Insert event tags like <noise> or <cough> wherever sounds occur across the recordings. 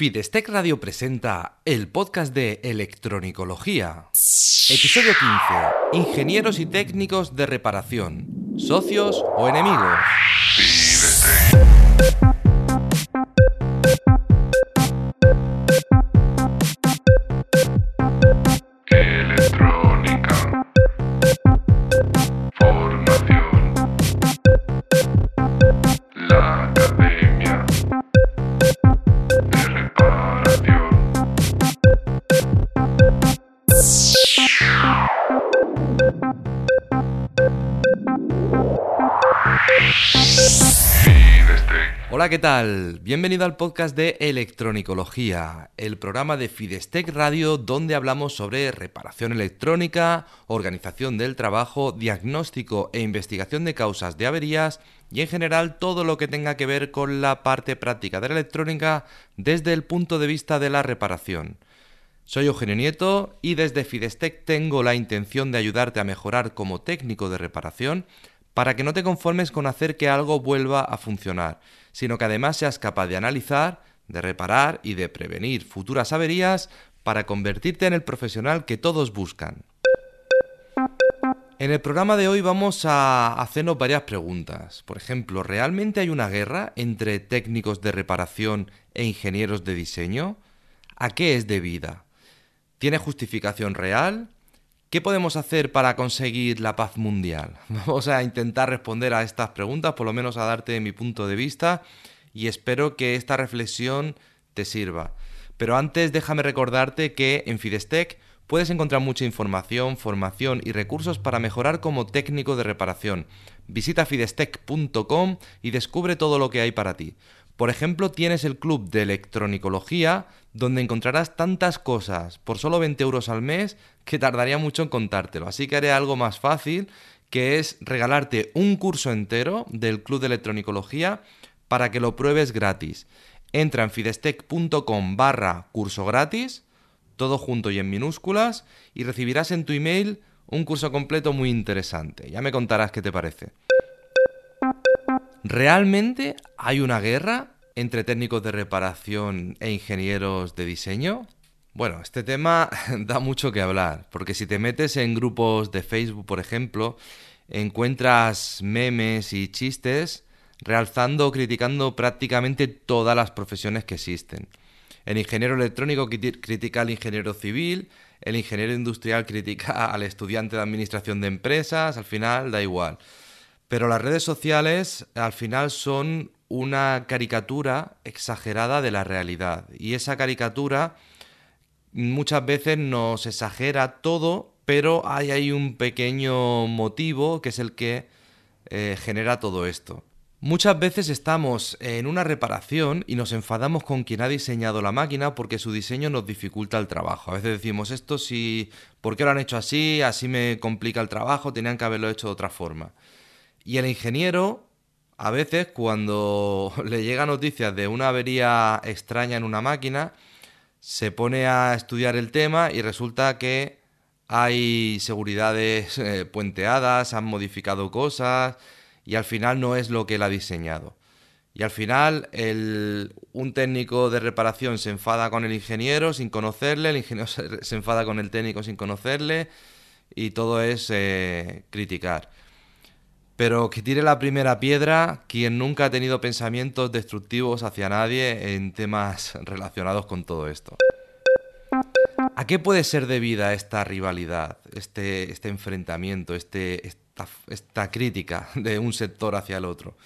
Fidestec Radio presenta el podcast de electronicología. Episodio 15. Ingenieros y técnicos de reparación. ¿Socios o enemigos? Hola, ¿qué tal? Bienvenido al podcast de Electronicología, el programa de Fidestec Radio donde hablamos sobre reparación electrónica, organización del trabajo, diagnóstico e investigación de causas de averías y en general todo lo que tenga que ver con la parte práctica de la electrónica desde el punto de vista de la reparación. Soy Eugenio Nieto y desde Fidestec tengo la intención de ayudarte a mejorar como técnico de reparación para que no te conformes con hacer que algo vuelva a funcionar, sino que además seas capaz de analizar, de reparar y de prevenir futuras averías para convertirte en el profesional que todos buscan. En el programa de hoy vamos a hacernos varias preguntas. Por ejemplo, ¿realmente hay una guerra entre técnicos de reparación e ingenieros de diseño? ¿A qué es debida? ¿Tiene justificación real? ¿Qué podemos hacer para conseguir la paz mundial? <laughs> Vamos a intentar responder a estas preguntas, por lo menos a darte mi punto de vista, y espero que esta reflexión te sirva. Pero antes déjame recordarte que en Fidestec puedes encontrar mucha información, formación y recursos para mejorar como técnico de reparación. Visita fidestec.com y descubre todo lo que hay para ti. Por ejemplo, tienes el club de electronicología, donde encontrarás tantas cosas por solo 20 euros al mes que tardaría mucho en contártelo. Así que haré algo más fácil, que es regalarte un curso entero del club de electronicología para que lo pruebes gratis. Entra en fidestec.com barra curso gratis, todo junto y en minúsculas, y recibirás en tu email un curso completo muy interesante. Ya me contarás qué te parece. ¿Realmente hay una guerra entre técnicos de reparación e ingenieros de diseño? Bueno, este tema <laughs> da mucho que hablar, porque si te metes en grupos de Facebook, por ejemplo, encuentras memes y chistes realzando o criticando prácticamente todas las profesiones que existen. El ingeniero electrónico criti- critica al ingeniero civil, el ingeniero industrial critica al estudiante de administración de empresas, al final da igual. Pero las redes sociales al final son una caricatura exagerada de la realidad. Y esa caricatura muchas veces nos exagera todo, pero hay ahí un pequeño motivo que es el que eh, genera todo esto. Muchas veces estamos en una reparación y nos enfadamos con quien ha diseñado la máquina porque su diseño nos dificulta el trabajo. A veces decimos esto si ¿por qué lo han hecho así? Así me complica el trabajo, tenían que haberlo hecho de otra forma. Y el ingeniero, a veces, cuando <laughs> le llega noticias de una avería extraña en una máquina, se pone a estudiar el tema y resulta que hay seguridades eh, puenteadas, han modificado cosas y al final no es lo que él ha diseñado. Y al final el- un técnico de reparación se enfada con el ingeniero sin conocerle, el ingeniero <laughs> se, enfada con el técnico sin conocerle y todo es eh, criticar. Pero que tire la primera piedra quien nunca ha tenido pensamientos destructivos hacia nadie en temas relacionados con todo esto. ¿A qué puede ser debida esta rivalidad, este, este enfrentamiento, este, esta, crítica de un sector hacia el otro?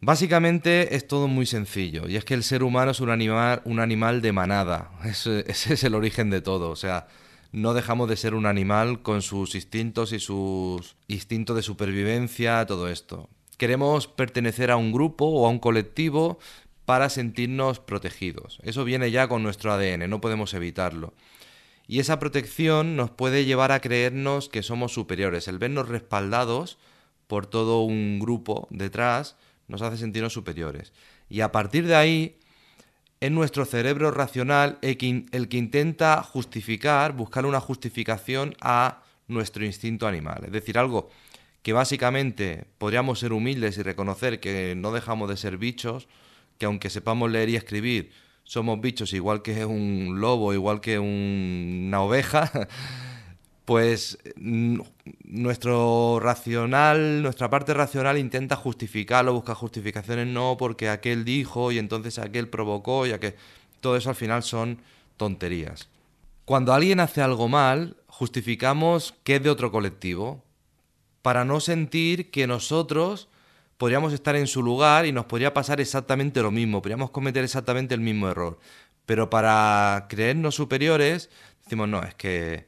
Básicamente es todo muy sencillo, y es que el ser humano es un animal, un animal de manada, <laughs> ese es el origen de todo, o sea, no dejamos de ser un animal con sus instintos y sus instintos de supervivencia, todo esto. Queremos pertenecer a un grupo o a un colectivo para sentirnos protegidos. Eso viene ya con nuestro ADN, no podemos evitarlo. Y esa protección nos puede llevar a creernos que somos superiores. El vernos respaldados por todo un grupo detrás nos hace sentirnos superiores. Y a partir de ahí es nuestro cerebro racional el que, intenta justificar, buscar una justificación a nuestro instinto animal. Es decir, algo que básicamente podríamos ser humildes y reconocer que no dejamos de ser bichos, que aunque sepamos leer y escribir, somos bichos igual que un lobo, igual que un- una oveja, <laughs> pues nuestro racional, nuestra parte racional intenta justificarlo, busca justificaciones, no porque aquel dijo y entonces aquel provocó y aquel... Todo eso al final son tonterías. Cuando alguien hace algo mal, justificamos que es de otro colectivo, para no sentir que nosotros podríamos estar en su lugar y nos podría pasar exactamente lo mismo, podríamos cometer exactamente el mismo error. Pero para creernos superiores, decimos, no, es que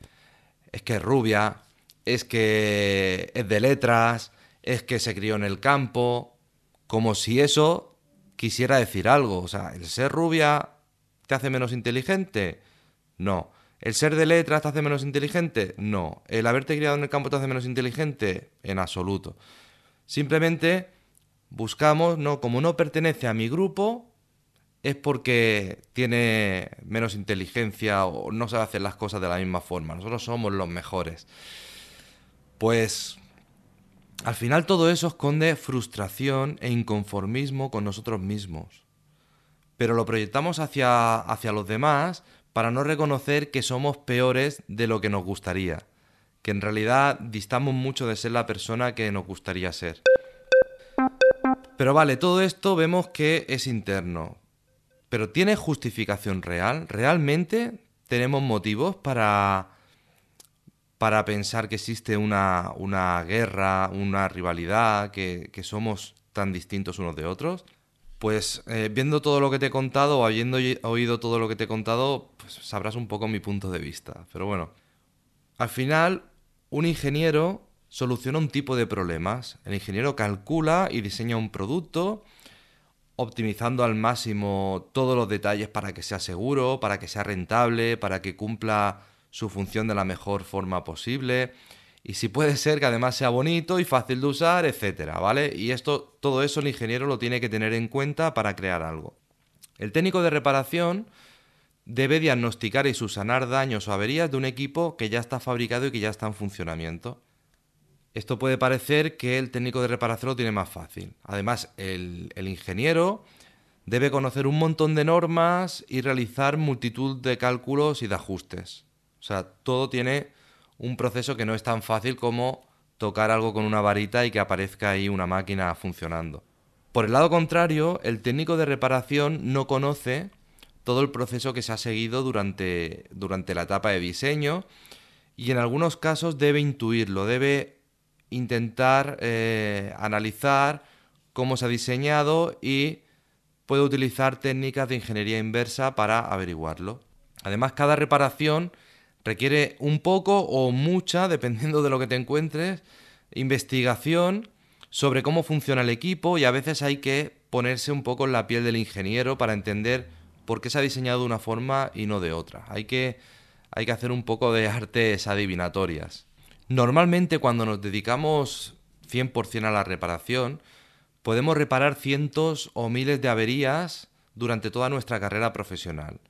es que es rubia, es que es de letras, es que se crió en el campo, como si eso quisiera decir algo. O sea, el ser rubia te hace menos inteligente. No. ¿El ser de letras te hace menos inteligente? No. ¿El haberte criado en el campo te hace menos inteligente? En absoluto. Simplemente buscamos, no, como no pertenece a mi grupo, es porque tiene menos inteligencia o no sabe hacer las cosas de la misma forma. Nosotros somos los mejores. Pues al final todo eso esconde frustración e inconformismo con nosotros mismos. Pero lo proyectamos hacia, hacia los demás para no reconocer que somos peores de lo que nos gustaría. Que en realidad distamos mucho de ser la persona que nos gustaría ser. Pero vale, todo esto vemos que es interno. Pero ¿tiene justificación real? ¿Realmente tenemos motivos para, para pensar que existe una, una guerra, una rivalidad, que, somos tan distintos unos de otros? Pues eh, viendo todo lo que te he contado o habiendo oí- oído todo lo que te he contado, pues sabrás un poco mi punto de vista. Pero bueno, al final, un ingeniero soluciona un tipo de problemas. El ingeniero calcula y diseña un producto, optimizando al máximo todos los detalles para que sea seguro, para que sea rentable, para que cumpla su función de la mejor forma posible. Y si puede ser que además sea bonito y fácil de usar, etcétera, ¿vale? Y esto, todo eso el ingeniero lo tiene que tener en cuenta para crear algo. El técnico de reparación debe diagnosticar y subsanar daños o averías de un equipo que ya está fabricado y que ya está en funcionamiento. Esto puede parecer que el técnico de reparación lo tiene más fácil. Además, el, ingeniero debe conocer un montón de normas y realizar multitud de cálculos y de ajustes. O sea, todo tiene un proceso que no es tan fácil como tocar algo con una varita y que aparezca ahí una máquina funcionando. Por el lado contrario, el técnico de reparación no conoce todo el proceso que se ha seguido durante, durante la etapa de diseño y en algunos casos debe intuirlo, debe intentar eh, analizar cómo se ha diseñado y puede utilizar técnicas de ingeniería inversa para averiguarlo. Además, cada reparación requiere un poco o mucha, <laughs> dependiendo de lo que te encuentres, investigación sobre cómo funciona el equipo y a veces hay que ponerse un poco en la piel del ingeniero para entender por qué se ha diseñado de una forma y no de otra. Hay que, hay que hacer un poco de <laughs> artes adivinatorias. Normalmente cuando nos dedicamos 100% a la reparación, podemos reparar cientos o miles de averías durante toda nuestra carrera profesional.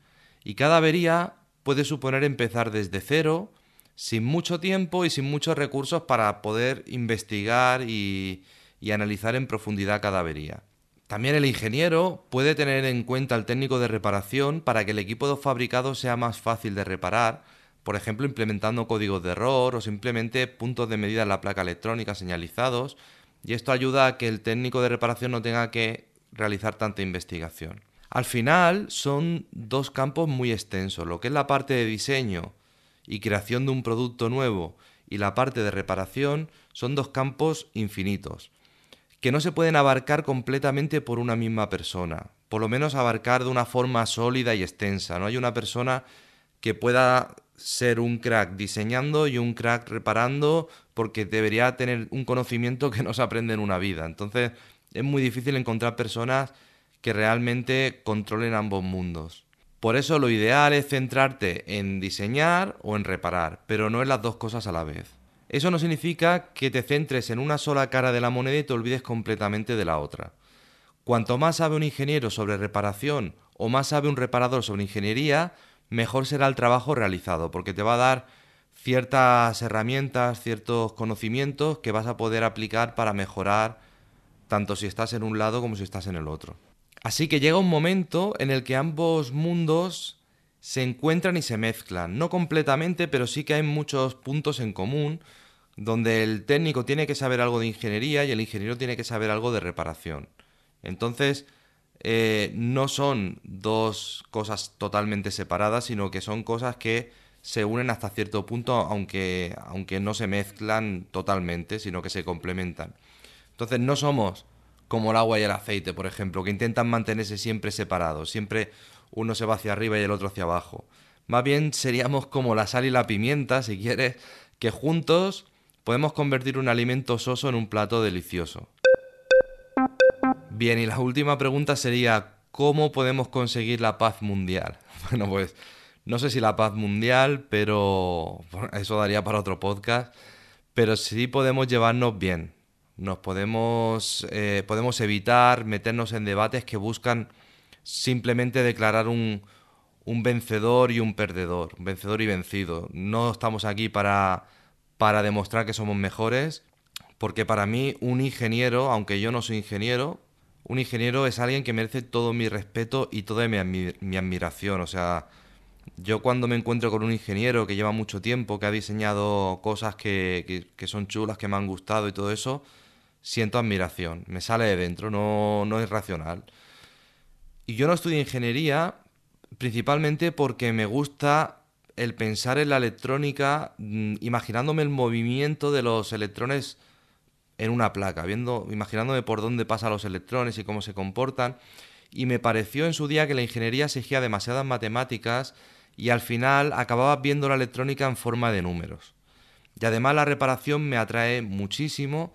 Y cada avería puede suponer empezar desde cero, sin mucho tiempo y sin muchos recursos para poder investigar y, analizar en profundidad cada avería. También el ingeniero puede tener en cuenta al técnico de reparación para que el equipo fabricado sea más fácil de reparar, por ejemplo implementando códigos de error o simplemente puntos de medida en la placa electrónica señalizados, y esto ayuda a que el técnico de reparación no tenga que realizar tanta investigación. Al final son dos campos muy extensos, lo que es la parte de diseño y creación de un producto nuevo y la parte de reparación son dos campos infinitos, que no se pueden abarcar completamente por una misma persona, por lo menos abarcar de una forma sólida y extensa. No hay una persona que pueda ser un crack diseñando y un crack reparando porque debería tener un conocimiento que no se aprende en una vida. Entonces es muy difícil encontrar personas que realmente controlen ambos mundos. Por eso lo ideal es centrarte en diseñar o en reparar, pero no en las dos cosas a la vez. Eso no significa que te centres en una sola cara de la moneda y te olvides completamente de la otra. Cuanto más sabe un ingeniero sobre reparación o más sabe un reparador sobre ingeniería, mejor será el trabajo realizado, porque te va a dar ciertas herramientas, ciertos conocimientos que vas a poder aplicar para mejorar tanto si estás en un lado como si estás en el otro. Así que llega un momento en el que ambos mundos se encuentran y se mezclan. No completamente, pero sí que hay muchos puntos en común donde el técnico tiene que saber algo de ingeniería y el ingeniero tiene que saber algo de reparación. Entonces, eh, no son dos cosas totalmente separadas, sino que son cosas que se unen hasta cierto punto, aunque, aunque no se mezclan totalmente, sino que se complementan. Entonces, no somos como el agua y el aceite, por ejemplo, que intentan mantenerse siempre separados, siempre uno se va hacia arriba y el otro hacia abajo. Más bien seríamos como la sal y la pimienta, si quieres, que juntos podemos convertir un alimento soso en un plato delicioso. Bien, y la última pregunta sería, ¿cómo podemos conseguir la paz mundial? <laughs> Bueno, pues no sé si la paz mundial, pero eso daría para otro podcast, pero sí podemos llevarnos bien. Nos podemos, eh, podemos evitar meternos en debates que buscan simplemente declarar un, un vencedor y un perdedor, un vencedor y vencido. No estamos aquí para para demostrar que somos mejores, porque para mí un ingeniero, aunque yo no soy ingeniero, un ingeniero es alguien que merece todo mi respeto y toda mi, admiración. O sea, yo cuando me encuentro con un ingeniero que lleva mucho tiempo, que ha diseñado cosas que, son chulas, que me han gustado y todo eso, siento admiración. Me sale de dentro, no, no es racional. Y yo no estudio ingeniería principalmente porque me gusta el pensar en la electrónica, mm, imaginándome el movimiento de los electrones en una placa, viendo, imaginándome por dónde pasan los electrones y cómo se comportan. Y me pareció en su día que la ingeniería exigía demasiadas matemáticas y al final acababa viendo la electrónica en forma de números. Y además la reparación me atrae muchísimo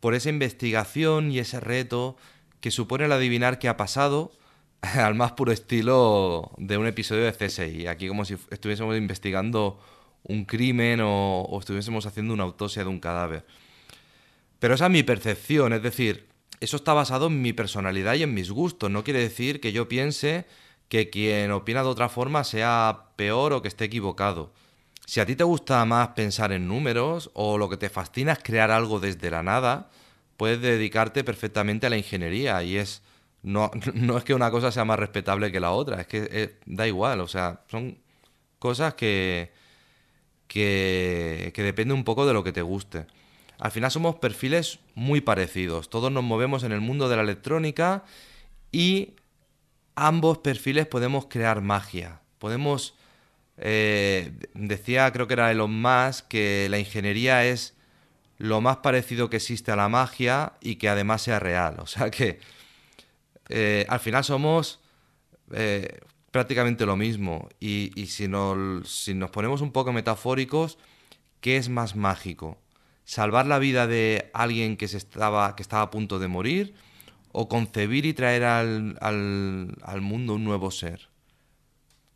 por esa investigación y ese reto que supone el adivinar qué ha pasado <laughs> al más puro estilo de un episodio de CSI. Aquí como si estuviésemos investigando un crimen o, estuviésemos haciendo una autopsia de un cadáver. Pero esa es mi percepción, es decir, eso está basado en mi personalidad y en mis gustos. No quiere decir que yo piense que quien opina de otra forma sea peor o que esté equivocado. Si a ti te gusta más pensar en números o lo que te fascina es crear algo desde la nada, puedes dedicarte perfectamente a la ingeniería y es no, <laughs> no es que una cosa sea más respetable que la otra, es que eh, da igual, o sea, son cosas que, que, que depende un poco de lo que te guste. Al final somos perfiles muy parecidos, todos nos movemos en el mundo de la electrónica y ambos perfiles podemos crear magia, podemos... Eh, decía, creo que era Elon Musk, que la ingeniería es lo más parecido que existe a la magia y que además sea real. O sea que eh, al final somos eh, prácticamente lo mismo. Y, si, nos, si nos ponemos un poco metafóricos, ¿qué es más mágico? ¿Salvar la vida de alguien que, se estaba, que estaba a punto de morir? ¿O concebir y traer al, al, al mundo un nuevo ser?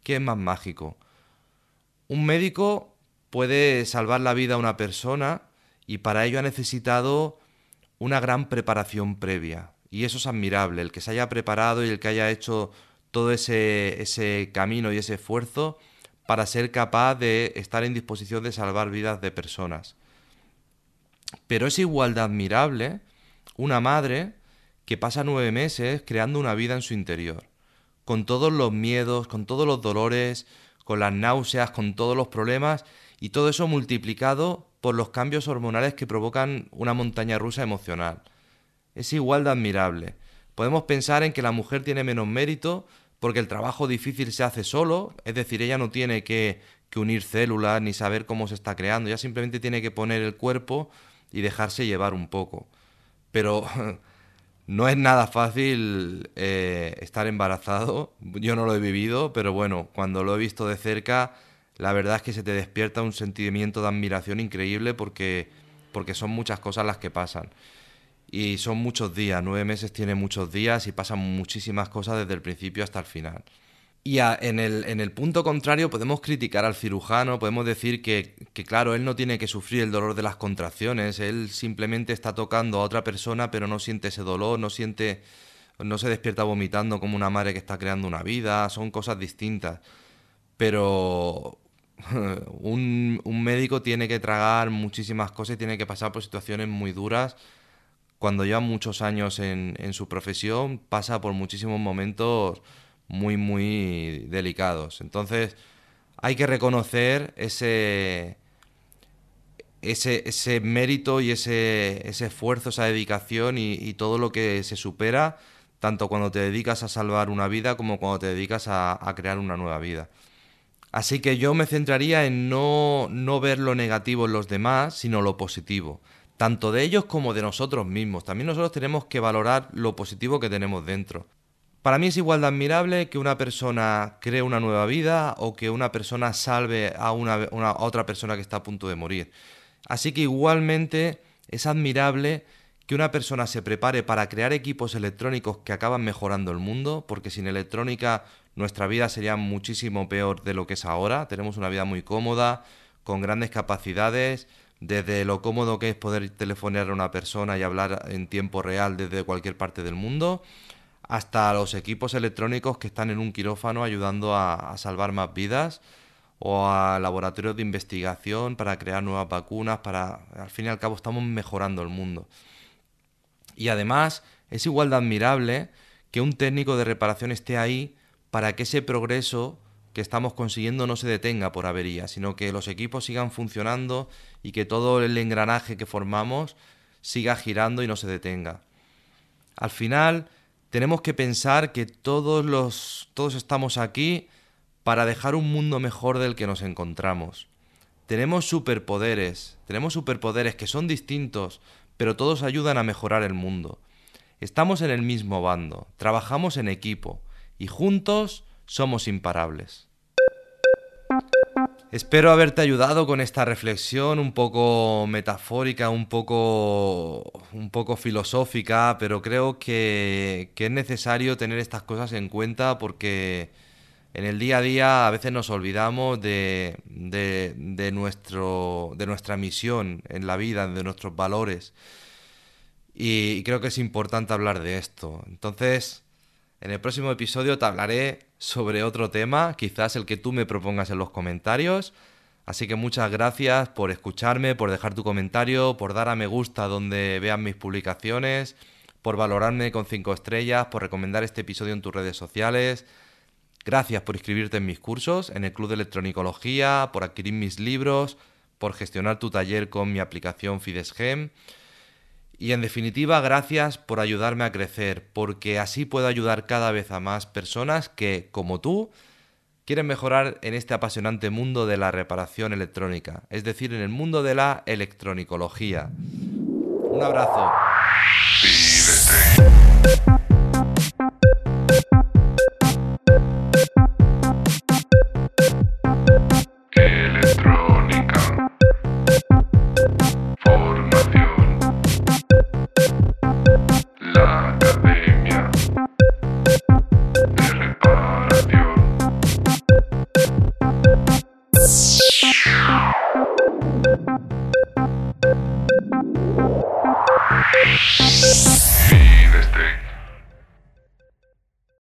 ¿Qué es más mágico? Un médico puede salvar la vida a una persona y para ello ha necesitado una gran preparación previa. Y eso es admirable, el que se haya preparado y el que haya hecho todo ese, ese camino y ese esfuerzo para ser capaz de estar en disposición de salvar vidas de personas. Pero es igual de admirable una madre que pasa nueve meses creando una vida en su interior, con todos los miedos, con todos los dolores, con las náuseas, con todos los problemas, y todo eso multiplicado por los cambios hormonales que provocan una montaña rusa emocional es igual de admirable. Podemos pensar en que la mujer tiene menos mérito porque el trabajo difícil se hace solo, es decir, ella no tiene que, unir células ni saber cómo se está creando, ella simplemente tiene que poner el cuerpo y dejarse llevar un poco. Pero <laughs> no es nada fácil eh, estar embarazado, yo no lo he vivido, pero bueno, cuando lo he visto de cerca, la verdad es que se te despierta un sentimiento de admiración increíble porque, porque son muchas cosas las que pasan y son muchos días, nueve meses tiene muchos días y pasan muchísimas cosas desde el principio hasta el final. Y en, el, en, el, punto contrario podemos criticar al cirujano, podemos decir que, que, claro, él no tiene que sufrir el dolor de las contracciones, él simplemente está tocando a otra persona pero no siente ese dolor, no siente, no se despierta vomitando como una madre que está creando una vida, son cosas distintas. Pero <laughs> un, un médico tiene que tragar muchísimas cosas y tiene que pasar por situaciones muy duras cuando lleva muchos años en, en su profesión, pasa por muchísimos momentos muy, muy delicados. Entonces, hay que reconocer ese, ese, ese mérito y ese, ese, esfuerzo, esa dedicación y, todo lo que se supera, tanto cuando te dedicas a salvar una vida como cuando te dedicas a, a crear una nueva vida. Así que yo me centraría en no, no ver lo negativo en los demás, sino lo positivo, tanto de ellos como de nosotros mismos. También nosotros tenemos que valorar lo positivo que tenemos dentro. Para mí es igual de admirable que una persona cree una nueva vida o que una persona salve a, una, otra persona que está a punto de morir. Así que igualmente es admirable que una persona se prepare para crear equipos electrónicos que acaban mejorando el mundo, porque sin electrónica nuestra vida sería muchísimo peor de lo que es ahora. Tenemos una vida muy cómoda, con grandes capacidades, desde lo cómodo que es poder telefonear a una persona y hablar en tiempo real desde cualquier parte del mundo, hasta los equipos electrónicos que están en un quirófano ayudando a, salvar más vidas o a laboratorios de investigación para crear nuevas vacunas, para al fin y al cabo estamos mejorando el mundo. Y además es igual de admirable que un técnico de reparación esté ahí para que ese progreso que estamos consiguiendo no se detenga por avería, sino que los equipos sigan funcionando y que todo el engranaje que formamos siga girando y no se detenga. Al final, tenemos que pensar que todos los todos estamos aquí para dejar un mundo mejor del que nos encontramos. Tenemos superpoderes, tenemos superpoderes que son distintos, pero todos ayudan a mejorar el mundo. Estamos en el mismo bando, trabajamos en equipo y juntos somos imparables. Espero haberte ayudado con esta reflexión un poco metafórica, un poco, un poco filosófica, pero creo que, es necesario tener estas cosas en cuenta porque en el día a día a veces nos olvidamos de, de, de, nuestro, de nuestra misión en la vida, de nuestros valores. Y creo que es importante hablar de esto. Entonces, en el próximo episodio te hablaré sobre otro tema, quizás el que tú me propongas en los comentarios. Así que muchas gracias por escucharme, por dejar tu comentario, por dar a me gusta donde vean mis publicaciones, por valorarme con 5 estrellas, por recomendar este episodio en tus redes sociales. Gracias por inscribirte en mis cursos, en el Club de Electronicología, por adquirir mis libros, por gestionar tu taller con mi aplicación FidesGem. Y en definitiva, gracias por ayudarme a crecer, porque así puedo ayudar cada vez a más personas que, como tú, quieren mejorar en este apasionante mundo de la reparación electrónica, es decir, en el mundo de la electronicología. Un abrazo.